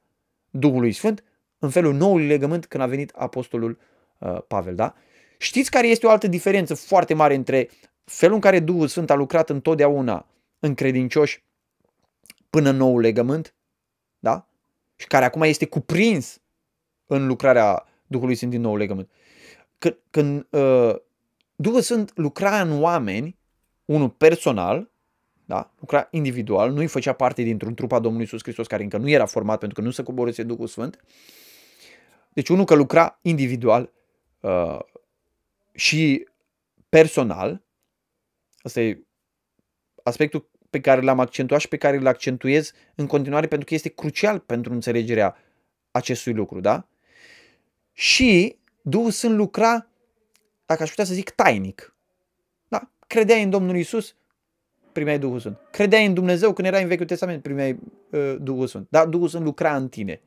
Duhului Sfânt în felul noului legământ când a venit apostolul uh, Pavel. Da? Știți care este o altă diferență foarte mare între felul în care Duhul Sfânt a lucrat întotdeauna în credincioși până în noul legământ, da? Și care acum este cuprins în lucrarea Duhului Sfânt din nou legământ. Când, când uh, Duhul Sfânt lucra în oameni, unul personal, da? lucra individual, nu îi făcea parte dintr-un trup a Domnului Iisus Hristos care încă nu era format pentru că nu se coborâse Duhul Sfânt. Deci unul că lucra individual uh, și personal, asta e aspectul pe care l-am accentuat și pe care îl accentuez în continuare pentru că este crucial pentru înțelegerea acestui lucru, da? Și Duhul Sfânt lucra, dacă aș putea să zic, tainic. Da? Credeai în Domnul Isus, primeai Duhul Sfânt. Credeai în Dumnezeu când erai în Vechiul Testament, primeai uh, Duhul Sfânt. Da? Duhul Sfânt lucra în tine.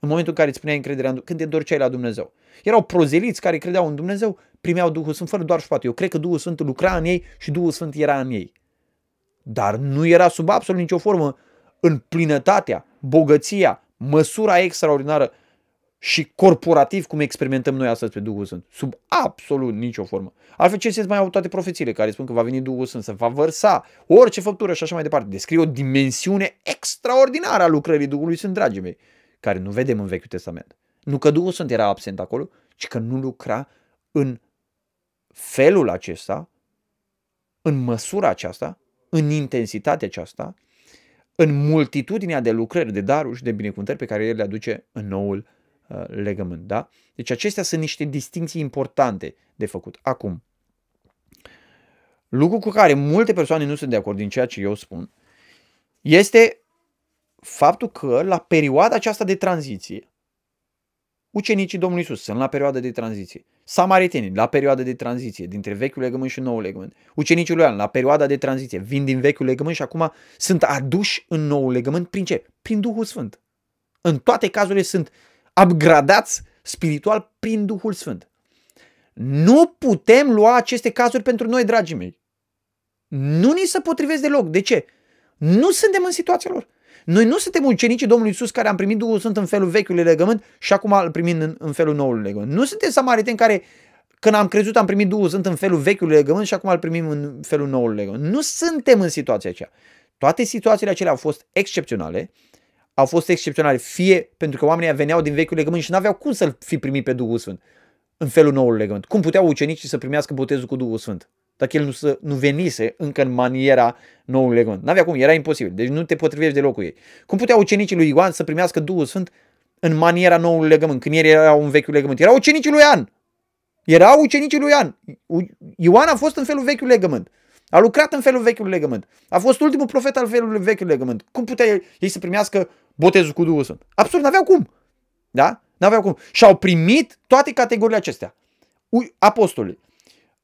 În momentul în care îți puneai încrederea, în, când te întorceai la Dumnezeu. Erau prozeliți care credeau în Dumnezeu, primeau Duhul Sfânt fără doar și poate. Eu cred că Duhul Sfânt lucra în ei și Duhul Sfânt era în ei. Dar nu era sub absolut nicio formă în plinătatea, bogăția, măsura extraordinară și corporativ cum experimentăm noi astăzi pe Duhul Sfânt. Sub absolut nicio formă. Altfel ce sens mai au toate profețiile care spun că va veni Duhul Sfânt, să va vărsa orice făptură și așa mai departe. Descrie o dimensiune extraordinară a lucrării Duhului Sfânt, dragii mei, care nu vedem în Vechiul Testament. Nu că Duhul Sfânt era absent acolo, ci că nu lucra în felul acesta, în măsura aceasta, în intensitatea aceasta, în multitudinea de lucrări, de daruri și de binecuvântări pe care El le aduce în noul uh, legământ. Da? Deci acestea sunt niște distinții importante de făcut. Acum, lucru cu care multe persoane nu sunt de acord din ceea ce eu spun, este faptul că la perioada aceasta de tranziție, ucenicii Domnului Isus sunt la perioada de tranziție. Samaritenii, la perioada de tranziție, dintre vechiul legământ și noul legământ. Ucenicii lui Ioan, la perioada de tranziție, vin din vechiul legământ și acum sunt aduși în noul legământ. Prin ce? Prin Duhul Sfânt. În toate cazurile sunt upgradați spiritual prin Duhul Sfânt. Nu putem lua aceste cazuri pentru noi, dragii mei. Nu ni se potrivesc deloc. De ce? Nu suntem în situația lor. Noi nu suntem ucenicii Domnului Isus care am primit Duhul Sfânt în felul vechiului legământ și acum îl primim în, în felul noului legământ. Nu suntem samariteni care când am crezut am primit Duhul Sfânt în felul vechiului legământ și acum îl primim în felul noului legământ. Nu suntem în situația aceea. Toate situațiile acelea au fost excepționale, au fost excepționale fie pentru că oamenii veneau din vechiul legământ și nu aveau cum să-l fi primit pe Duhul Sfânt în felul noului legământ. Cum puteau ucenicii să primească botezul cu Duhul Sfânt? dacă el nu, să, nu venise încă în maniera noului legământ. N-avea cum, era imposibil. Deci nu te potrivești deloc cu ei. Cum puteau ucenicii lui Ioan să primească Duhul Sfânt în maniera noului legământ, când ei erau un vechiul legământ? Erau ucenicii lui Ioan. Erau ucenicii lui Ioan. Ioan a fost în felul vechiul legământ. A lucrat în felul vechiul legământ. A fost ultimul profet al felului vechiul legământ. Cum putea ei să primească botezul cu Duhul Sfânt? Absolut, n-aveau cum. Da? N-aveau cum. Și au primit toate categoriile acestea. Apostolii,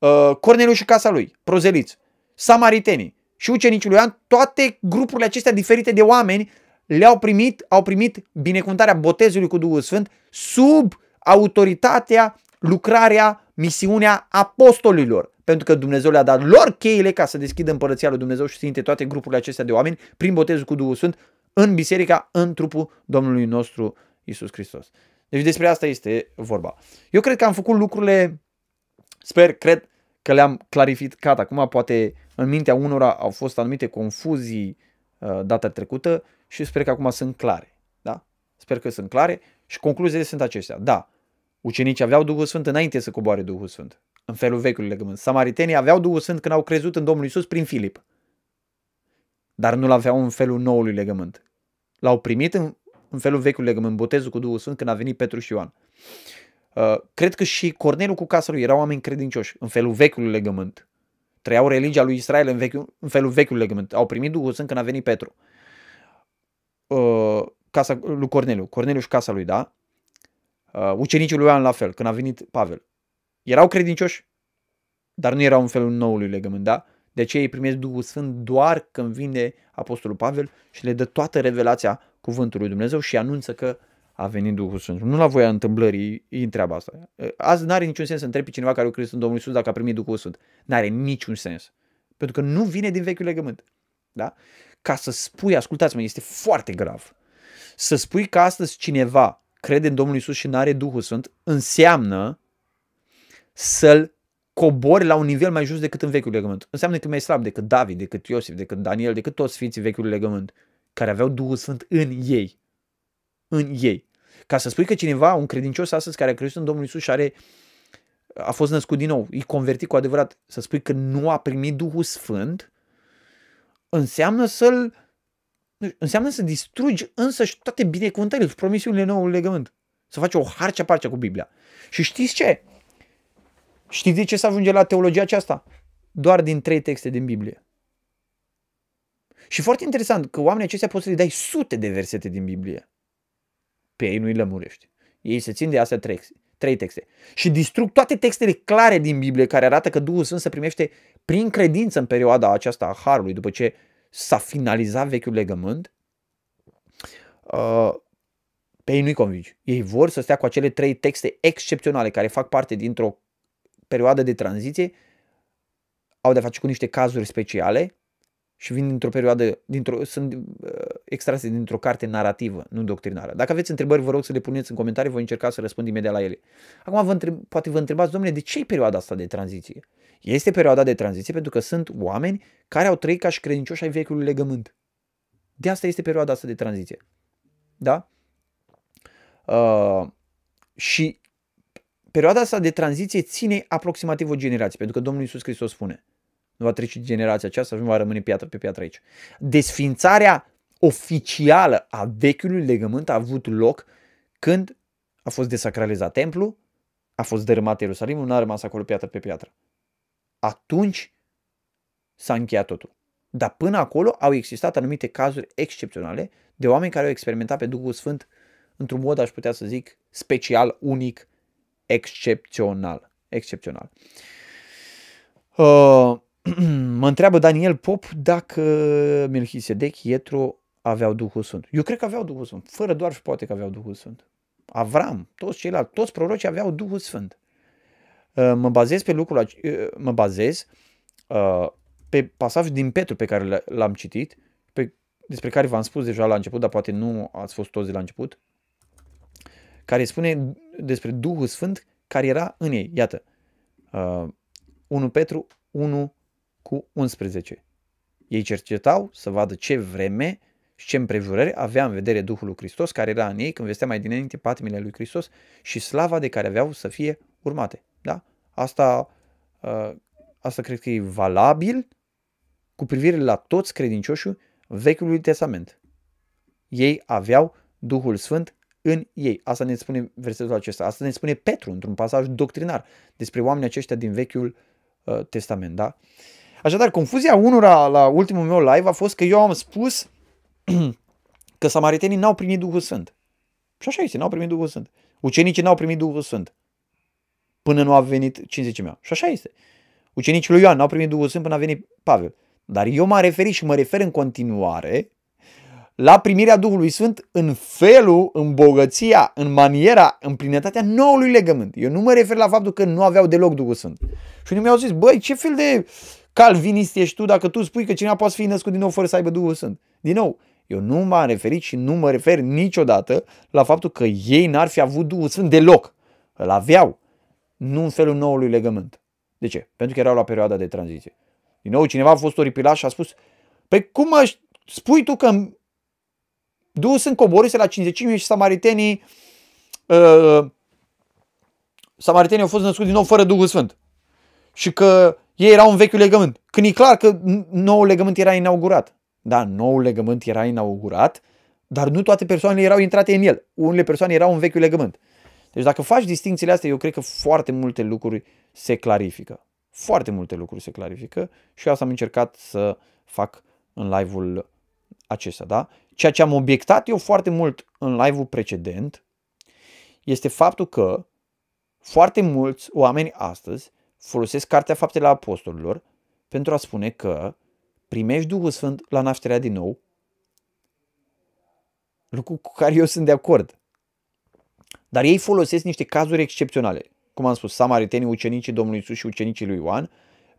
Uh, Corneliu și casa lui, prozeliți, samaritenii și ucenicii lui Ioan, toate grupurile acestea diferite de oameni le-au primit, au primit binecuvântarea botezului cu Duhul Sfânt sub autoritatea, lucrarea, misiunea apostolilor. Pentru că Dumnezeu le-a dat lor cheile ca să deschidă împărăția lui Dumnezeu și să intre toate grupurile acestea de oameni prin botezul cu Duhul Sfânt în biserica, în trupul Domnului nostru Isus Hristos. Deci despre asta este vorba. Eu cred că am făcut lucrurile, sper, cred, că le-am clarificat. Acum poate în mintea unora au fost anumite confuzii uh, data trecută și sper că acum sunt clare. Da? Sper că sunt clare și concluziile sunt acestea. Da, ucenicii aveau Duhul Sfânt înainte să coboare Duhul Sfânt, în felul vechiului legământ. Samaritenii aveau Duhul Sfânt când au crezut în Domnul Isus prin Filip, dar nu l-aveau în felul noului legământ. L-au primit în, în felul vechiului legământ, botezul cu Duhul Sfânt când a venit Petru și Ioan. Uh, cred că și Corneliu cu casa lui erau oameni credincioși în felul vechiului legământ. Trăiau religia lui Israel în, vechiul, în felul vechiului legământ. Au primit Duhul Sfânt când a venit Petru. Uh, casa lui Corneliu. Corneliu și casa lui, da? Uh, ucenicii lui Ioan la fel, când a venit Pavel. Erau credincioși, dar nu erau în felul noului legământ, da? De aceea ei primesc Duhul Sfânt doar când vine Apostolul Pavel și le dă toată revelația cuvântului Dumnezeu și anunță că uh, a venit Duhul Sfânt. Nu la voia întâmplării îi întreabă asta. Azi nu are niciun sens să întrebi pe cineva care a crezut în Domnul Iisus dacă a primit Duhul Sfânt. Nu are niciun sens. Pentru că nu vine din vechiul legământ. Da? Ca să spui, ascultați-mă, este foarte grav. Să spui că astăzi cineva crede în Domnul Iisus și nu are Duhul Sfânt, înseamnă să-l cobori la un nivel mai jos decât în vechiul legământ. Înseamnă că mai slab decât David, decât Iosif, decât Daniel, decât toți sfinții vechiului legământ, care aveau Duhul Sfânt în ei în ei. Ca să spui că cineva, un credincios astăzi care a crezut în Domnul Isus și are, a fost născut din nou, e convertit cu adevărat, să spui că nu a primit Duhul Sfânt, înseamnă să-l înseamnă să distrugi însăși toate binecuvântările și promisiunile noului legământ. Să faci o harcea parcea cu Biblia. Și știți ce? Știți de ce să ajunge la teologia aceasta? Doar din trei texte din Biblie. Și foarte interesant că oamenii aceștia poți să le dai sute de versete din Biblie. pe ei nu-i lămurește. Ei se țin de astea trei, trei texte. Și distrug toate textele clare din Biblie care arată că Duhul Sfânt se primește prin credință în perioada aceasta a Harului, după ce s-a finalizat vechiul legământ. Uh, pe ei nu-i convingi. Ei vor să stea cu acele trei texte excepționale care fac parte dintr-o perioadă de tranziție, au de face cu niște cazuri speciale și vin dintr-o perioadă, dintr-o, sunt uh, extrase dintr-o carte narrativă, nu doctrinară. Dacă aveți întrebări, vă rog să le puneți în comentarii, voi încerca să răspund imediat la ele. Acum, vă întreb, poate vă întrebați, domnule, de ce e perioada asta de tranziție? Este perioada de tranziție pentru că sunt oameni care au trăit ca și credincioși ai vechiului legământ. De asta este perioada asta de tranziție. Da? Uh, și perioada asta de tranziție ține aproximativ o generație, pentru că Domnul Iisus Hristos spune, nu va trece generația aceasta și nu va rămâne piatră pe piatră aici. Desfințarea oficială a vechiului legământ a avut loc când a fost desacralizat templu, a fost dărâmat Ierusalimul, nu a rămas acolo piatră pe piatră. Atunci s-a încheiat totul. Dar până acolo au existat anumite cazuri excepționale de oameni care au experimentat pe Duhul Sfânt într-un mod, aș putea să zic, special, unic, excepțional. Excepțional. Uh, mă întreabă Daniel Pop dacă Melchisedec, Ietro aveau Duhul Sfânt. Eu cred că aveau Duhul Sfânt. Fără doar și poate că aveau Duhul Sfânt. Avram, toți ceilalți, toți prorocii aveau Duhul Sfânt. Uh, mă bazez pe lucrul, uh, mă bazez uh, pe pasajul din Petru pe care l-am citit, pe, despre care v-am spus deja la început, dar poate nu ați fost toți de la început, care spune despre Duhul Sfânt care era în ei. Iată, 1 Petru 1 cu 11. Ei cercetau să vadă ce vreme și ce împrejurări avea în vedere Duhul lui Hristos care era în ei când vestea mai dinainte patimile lui Hristos și slava de care aveau să fie urmate. Da? Asta, uh, asta cred că e valabil cu privire la toți credincioșii Vechiului Testament. Ei aveau Duhul Sfânt în ei. Asta ne spune versetul acesta. Asta ne spune Petru într-un pasaj doctrinar despre oamenii aceștia din Vechiul uh, Testament. Da? Așadar, confuzia unora la ultimul meu live a fost că eu am spus că samaritenii n-au primit Duhul Sfânt. Și așa este, n-au primit Duhul Sfânt. Ucenicii n-au primit Duhul Sfânt până nu a venit cinzecimea. Și așa este. Ucenicii lui Ioan n-au primit Duhul Sfânt până a venit Pavel. Dar eu m-am referit și mă refer în continuare la primirea Duhului Sfânt în felul, în bogăția, în maniera, în plinătatea noului legământ. Eu nu mă refer la faptul că nu aveau deloc Duhul Sfânt. Și unii mi-au zis, băi, ce fel de calvinist ești tu dacă tu spui că cineva poate fi născut din nou fără să aibă Duhul Sfânt. Din nou, eu nu m-am referit și nu mă refer niciodată la faptul că ei n-ar fi avut Duhul Sfânt deloc. Îl aveau, nu în felul noului legământ. De ce? Pentru că erau la perioada de tranziție. Din nou, cineva a fost oripilat și a spus, păi cum mă spui tu că Duhul Sfânt coborâse la cinzecime și samaritenii uh, samaritenii au fost născuți din nou fără Duhul Sfânt. Și că ei erau în vechiul legământ. Când e clar că noul legământ era inaugurat. Da, noul legământ era inaugurat, dar nu toate persoanele erau intrate în el. Unele persoane erau în vechiul legământ. Deci dacă faci distințiile astea, eu cred că foarte multe lucruri se clarifică. Foarte multe lucruri se clarifică și asta am încercat să fac în live-ul acesta. Da? Ceea ce am obiectat eu foarte mult în live-ul precedent este faptul că foarte mulți oameni astăzi folosesc Cartea Faptele Apostolilor pentru a spune că primești Duhul Sfânt la nașterea din nou, lucru cu care eu sunt de acord. Dar ei folosesc niște cazuri excepționale, cum am spus, samaritenii, ucenicii Domnului Isus și ucenicii lui Ioan,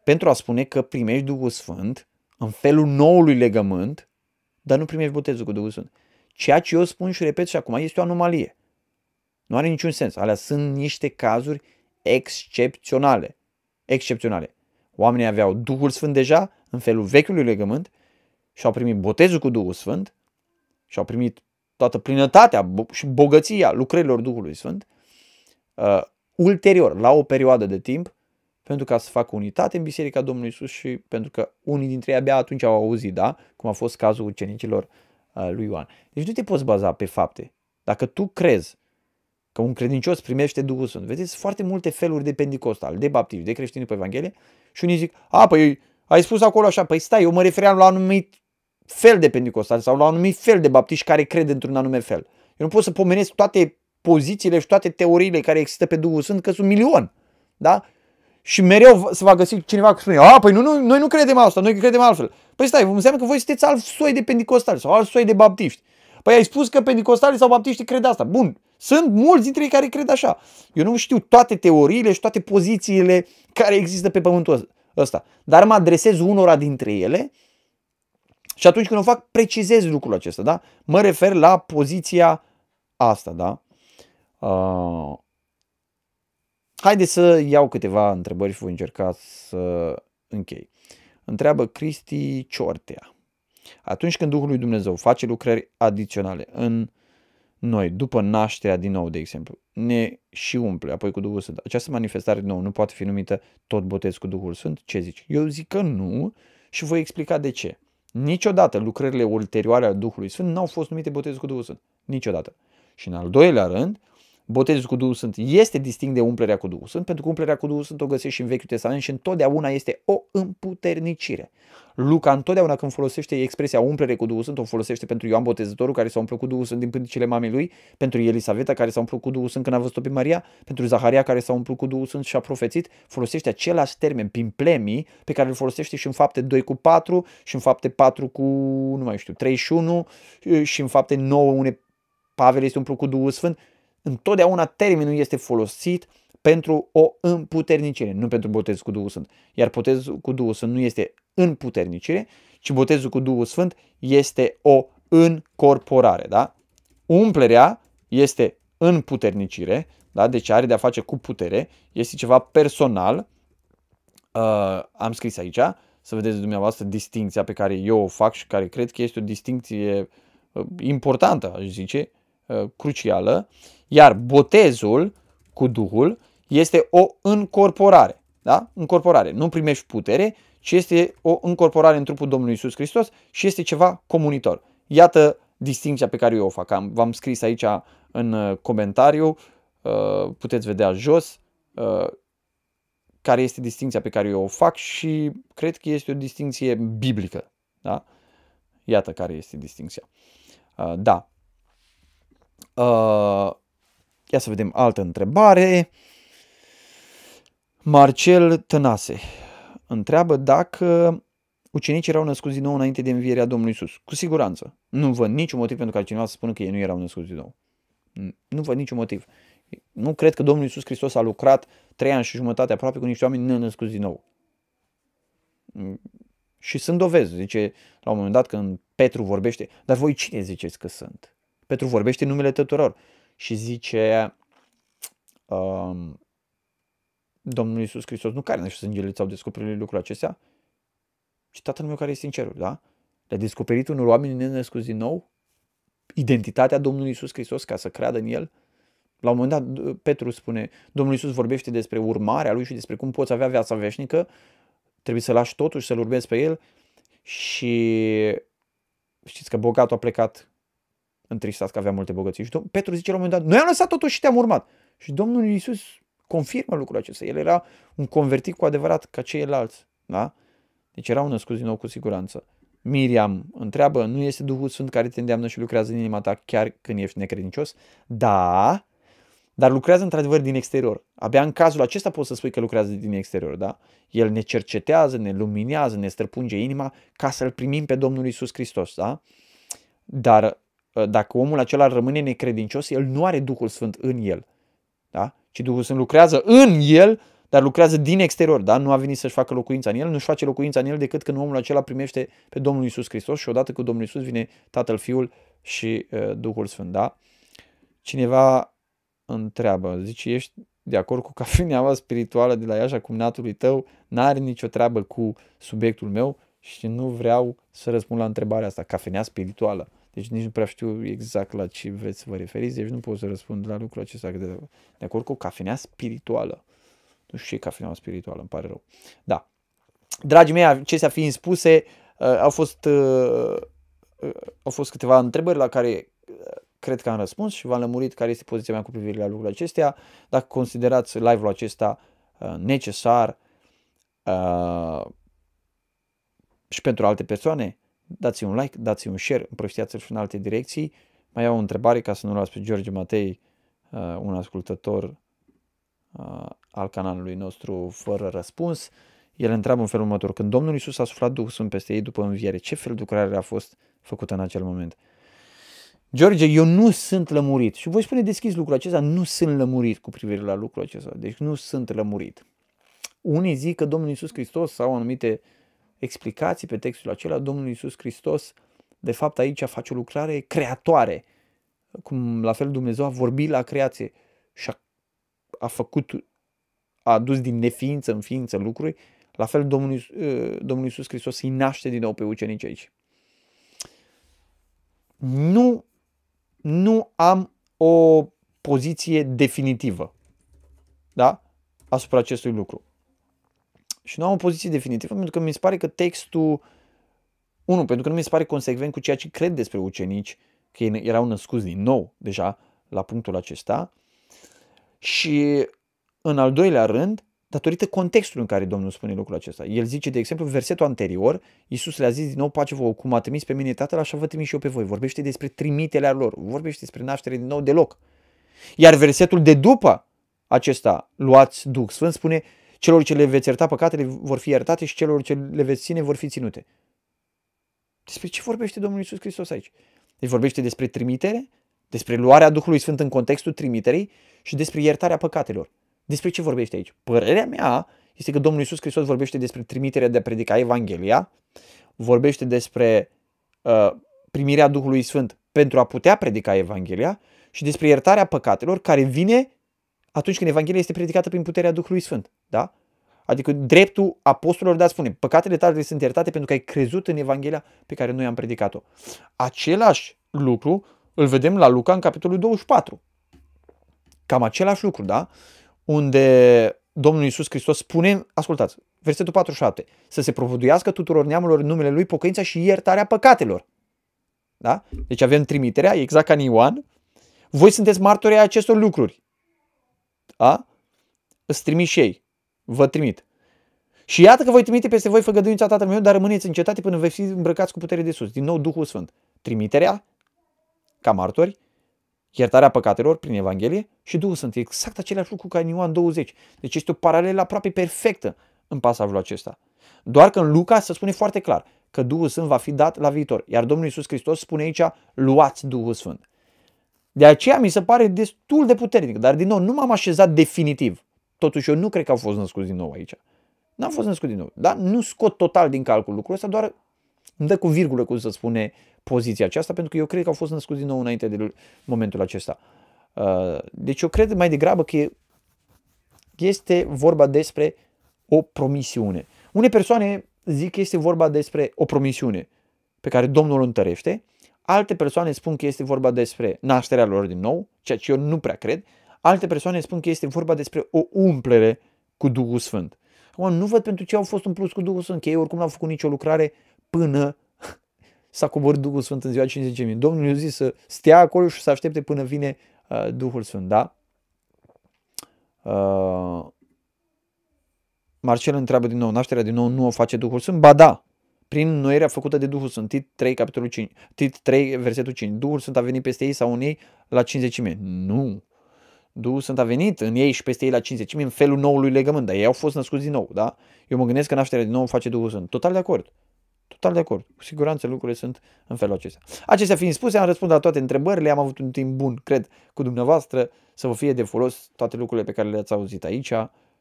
pentru a spune că primești Duhul Sfânt în felul noului legământ, dar nu primești botezul cu Duhul Sfânt. Ceea ce eu spun și repet și acum este o anomalie. Nu are niciun sens. Alea sunt niște cazuri excepționale excepționale. Oamenii aveau Duhul Sfânt deja în felul vechiului legământ și au primit botezul cu Duhul Sfânt și au primit toată plinătatea și bogăția lucrărilor Duhului Sfânt uh, ulterior, la o perioadă de timp, pentru ca să facă unitate în Biserica Domnului Isus și pentru că unii dintre ei abia atunci au auzit, da? Cum a fost cazul ucenicilor uh, lui Ioan. Deci nu te poți baza pe fapte. Dacă tu crezi că un credincios primește Duhul Sfânt. Vedeți foarte multe feluri de pentecostal, de baptiști, de creștini pe Evanghelie și unii zic, a, păi ai spus acolo așa, păi stai, eu mă refeream la un anumit fel de pentecostal sau la un anumit fel de baptiști care cred într-un anume fel. Eu nu pot să pomenesc toate pozițiile și toate teoriile care există pe Duhul Sfânt, că sunt milion. Da? Și mereu se va găsi cineva care spune, a, păi nu, nu, noi nu credem asta, noi credem altfel. Păi stai, înseamnă că voi sunteți alt soi de pentecostali sau alt soi de baptiști. Păi ai spus că pentecostalii sau baptiștii cred asta. Bun, sunt mulți dintre ei care cred așa. Eu nu știu toate teoriile și toate pozițiile care există pe pământul ăsta. Dar mă adresez unora dintre ele și atunci când o fac, precizez lucrul acesta, da? Mă refer la poziția asta, da? Uh, haideți să iau câteva întrebări și voi încerca să închei. Întreabă Cristi Ciortea. Atunci când Duhul lui Dumnezeu face lucrări adiționale în noi, după nașterea din nou, de exemplu, ne și umple apoi cu Duhul Sfânt, această manifestare din nou nu poate fi numită tot botez cu Duhul Sfânt? Ce zici? Eu zic că nu și voi explica de ce. Niciodată lucrările ulterioare ale Duhului Sfânt n-au fost numite botez cu Duhul Sfânt. Niciodată. Și în al doilea rând, botezul cu Duhul Sfânt este distinct de umplerea cu Duhul Sfânt, pentru că umplerea cu Duhul Sfânt o găsești și în Vechiul Testament și întotdeauna este o împuternicire. Luca întotdeauna când folosește expresia umplere cu Duhul Sfânt, o folosește pentru Ioan Botezătorul care s-a umplut cu Duhul Sfânt din pântecele mamei lui, pentru Elisaveta care s-a umplut cu Duhul Sfânt când a văzut-o pe Maria, pentru Zaharia care s-a umplut cu Duhul Sfânt și a profețit, folosește același termen, pimplemii, pe care îl folosește și în fapte 2 cu 4 și în fapte 4 cu, nu mai știu, 31 și în fapte 9 unde Pavel este umplut cu Duhul Sfânt. Întotdeauna termenul este folosit pentru o împuternicire, nu pentru botez cu Duhul Sfânt. Iar botezul cu Duhul Sfânt nu este împuternicire, ci botezul cu Duhul Sfânt este o încorporare. Da? Umplerea este împuternicire, da? deci are de-a face cu putere, este ceva personal. Uh, am scris aici, să vedeți dumneavoastră distinția pe care eu o fac și care cred că este o distinție uh, importantă, aș zice, uh, crucială. Iar botezul cu Duhul este o încorporare. Da? Încorporare. Nu primești putere, ci este o încorporare în trupul Domnului Isus Hristos și este ceva comunitor. Iată distinția pe care eu o fac. Am, v-am scris aici în uh, comentariu, uh, puteți vedea jos, uh, care este distinția pe care eu o fac și cred că este o distinție biblică. Da? Iată care este distinția. Da. Ia să vedem altă întrebare. Marcel Tănase întreabă dacă ucenicii erau născuți din nou înainte de învierea Domnului Isus. Cu siguranță. Nu văd niciun motiv pentru care cineva să spună că ei nu erau născuți din nou. Nu văd niciun motiv. Nu cred că Domnul Isus Hristos a lucrat trei ani și jumătate aproape cu niște oameni nenăscuți din nou. Și sunt dovezi. Zice, la un moment dat când Petru vorbește, dar voi cine ziceți că sunt? Petru vorbește în numele tuturor și zice, um, Domnul Iisus Hristos nu care și sângele ți-au descoperit lucrul acestea, ci Tatăl meu care este în ceruri, da? Le-a descoperit unor oameni nenăscuți din nou identitatea Domnului Iisus Hristos ca să creadă în El. La un moment dat, Petru spune, Domnul Iisus vorbește despre urmarea Lui și despre cum poți avea viața veșnică, trebuie să lași totul și să-L urmezi pe El și știți că bogatul a plecat întristat că avea multe bogății. Și Petru zice la un moment dat, noi am lăsat totul și te-am urmat. Și Domnul Iisus confirmă lucrul acesta. El era un convertit cu adevărat ca ceilalți. Da? Deci erau născuți din nou cu siguranță. Miriam întreabă, nu este Duhul Sfânt care te îndeamnă și lucrează în inima ta chiar când ești necredincios? Da, dar lucrează într-adevăr din exterior. Abia în cazul acesta poți să spui că lucrează din exterior, da? El ne cercetează, ne luminează, ne străpunge inima ca să-L primim pe Domnul Isus Hristos, da? Dar ă, dacă omul acela rămâne necredincios, el nu are Duhul Sfânt în el, da? ci Duhul Sfânt lucrează în el, dar lucrează din exterior, da? Nu a venit să-și facă locuința în el, nu-și face locuința în el decât când omul acela primește pe Domnul Isus Hristos și odată cu Domnul Isus vine Tatăl, Fiul și uh, Duhul Sfânt, da? Cineva întreabă, zice, ești de acord cu cafeneaua spirituală de la Iașa cumnatului tău, n-are nicio treabă cu subiectul meu și nu vreau să răspund la întrebarea asta, cafenea spirituală. Deci nici nu prea știu exact la ce vreți să vă referiți, deci nu pot să răspund la lucrul acesta de, de acord cu o cafenea spirituală. Nu știu ce e cafenea spirituală, îmi pare rău. Da. Dragii mei, acestea fiind spuse, uh, au fost, uh, uh, au fost câteva întrebări la care uh, cred că am răspuns și v-am lămurit care este poziția mea cu privire la lucrurile acestea. Dacă considerați live-ul acesta uh, necesar uh, și pentru alte persoane, dați un like, dați un share, împrăștiați-l și în alte direcții. Mai au o întrebare ca să nu las pe George Matei, uh, un ascultător uh, al canalului nostru fără răspuns. El întreabă în felul următor, când Domnul Isus a suflat Duhul Sfânt peste ei după înviere, ce fel de lucrare a fost făcută în acel moment? George, eu nu sunt lămurit și voi spune deschis lucrul acesta, nu sunt lămurit cu privire la lucrul acesta, deci nu sunt lămurit. Unii zic că Domnul Isus Hristos sau anumite explicații pe textul acela, Domnul Isus Hristos de fapt aici face o lucrare creatoare, cum la fel Dumnezeu a vorbit la creație și a, a făcut, a adus din neființă în ființă lucruri, la fel Domnul, uh, Domnul Iisus Hristos îi naște din nou pe ucenici aici. Nu, nu am o poziție definitivă da? asupra acestui lucru. Și nu am o poziție definitivă pentru că mi se pare că textul, unul, pentru că nu mi se pare consecvent cu ceea ce cred despre ucenici, că ei erau născuți din nou deja la punctul acesta. Și în al doilea rând, datorită contextului în care Domnul spune lucrul acesta. El zice, de exemplu, versetul anterior, Iisus le-a zis din nou, pace vouă, cum a trimis pe mine Tatăl, așa vă trimis și eu pe voi. Vorbește despre trimiterea lor, vorbește despre naștere din nou deloc. Iar versetul de după acesta, luați Duh Sfânt, spune, celor ce le veți ierta păcatele vor fi iertate și celor ce le veți ține vor fi ținute. Despre ce vorbește Domnul Iisus Hristos aici? Deci vorbește despre trimitere, despre luarea Duhului Sfânt în contextul trimiterii și despre iertarea păcatelor. Despre ce vorbește aici? Părerea mea este că Domnul Iisus Hristos vorbește despre trimiterea de a predica Evanghelia, vorbește despre uh, primirea Duhului Sfânt pentru a putea predica Evanghelia și despre iertarea păcatelor care vine atunci când Evanghelia este predicată prin puterea Duhului Sfânt. Da? Adică dreptul apostolilor de a spune, păcatele tale sunt iertate pentru că ai crezut în Evanghelia pe care noi am predicat-o. Același lucru îl vedem la Luca în capitolul 24. Cam același lucru, da? Unde Domnul Iisus Hristos spune, ascultați, versetul 47, să se propovăduiască tuturor neamurilor în numele Lui pocăința și iertarea păcatelor. Da? Deci avem trimiterea, exact ca în Ioan. Voi sunteți martorii acestor lucruri. Da? Îți trimiși ei vă trimit. Și iată că voi trimite peste voi făgăduința Tatălui meu, dar rămâneți în cetate până veți fi îmbrăcați cu putere de sus. Din nou Duhul Sfânt. Trimiterea, ca martori, iertarea păcatelor prin Evanghelie și Duhul Sfânt. Exact același lucru ca în Ioan 20. Deci este o paralelă aproape perfectă în pasajul acesta. Doar că în Luca se spune foarte clar că Duhul Sfânt va fi dat la viitor. Iar Domnul Iisus Hristos spune aici, luați Duhul Sfânt. De aceea mi se pare destul de puternic, dar din nou nu m-am așezat definitiv. Totuși eu nu cred că au fost născuți din nou aici. N-am fost născut din nou. Dar nu scot total din calcul lucrul ăsta, doar îmi dă cu virgulă, cum să spune, poziția aceasta, pentru că eu cred că au fost născuți din nou înainte de momentul acesta. Uh, deci eu cred mai degrabă că este vorba despre o promisiune. Unele persoane zic că este vorba despre o promisiune pe care Domnul o întărește, alte persoane spun că este vorba despre nașterea lor din nou, ceea ce eu nu prea cred, Alte persoane spun că este vorba despre o umplere cu Duhul Sfânt. Acum, nu văd pentru ce au fost umpluți cu Duhul Sfânt, că ei oricum n-au făcut nicio lucrare până s-a coborât Duhul Sfânt în ziua 50.000. Domnul i-a zis să stea acolo și să aștepte până vine uh, Duhul Sfânt, da? Uh, Marcel întreabă din nou, nașterea din nou nu o face Duhul Sfânt? Ba da, prin înnoirea făcută de Duhul Sfânt. Tit 3, capitolul 5, tit 3, versetul 5. Duhul Sfânt a venit peste ei sau în ei la 50 Nu. Duhul Sfânt a venit în ei și peste ei la 50 în felul noului legământ, dar ei au fost născuți din nou, da? Eu mă gândesc că nașterea din nou face Duhul Sfânt. Total de acord. Total de acord. Cu siguranță lucrurile sunt în felul acesta. Acestea fiind spuse, am răspuns la toate întrebările, am avut un timp bun, cred, cu dumneavoastră, să vă fie de folos toate lucrurile pe care le-ați auzit aici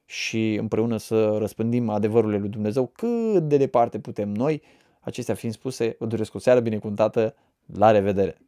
și împreună să răspândim adevărurile lui Dumnezeu cât de departe putem noi. Acestea fiind spuse, vă doresc o seară binecuvântată, la revedere!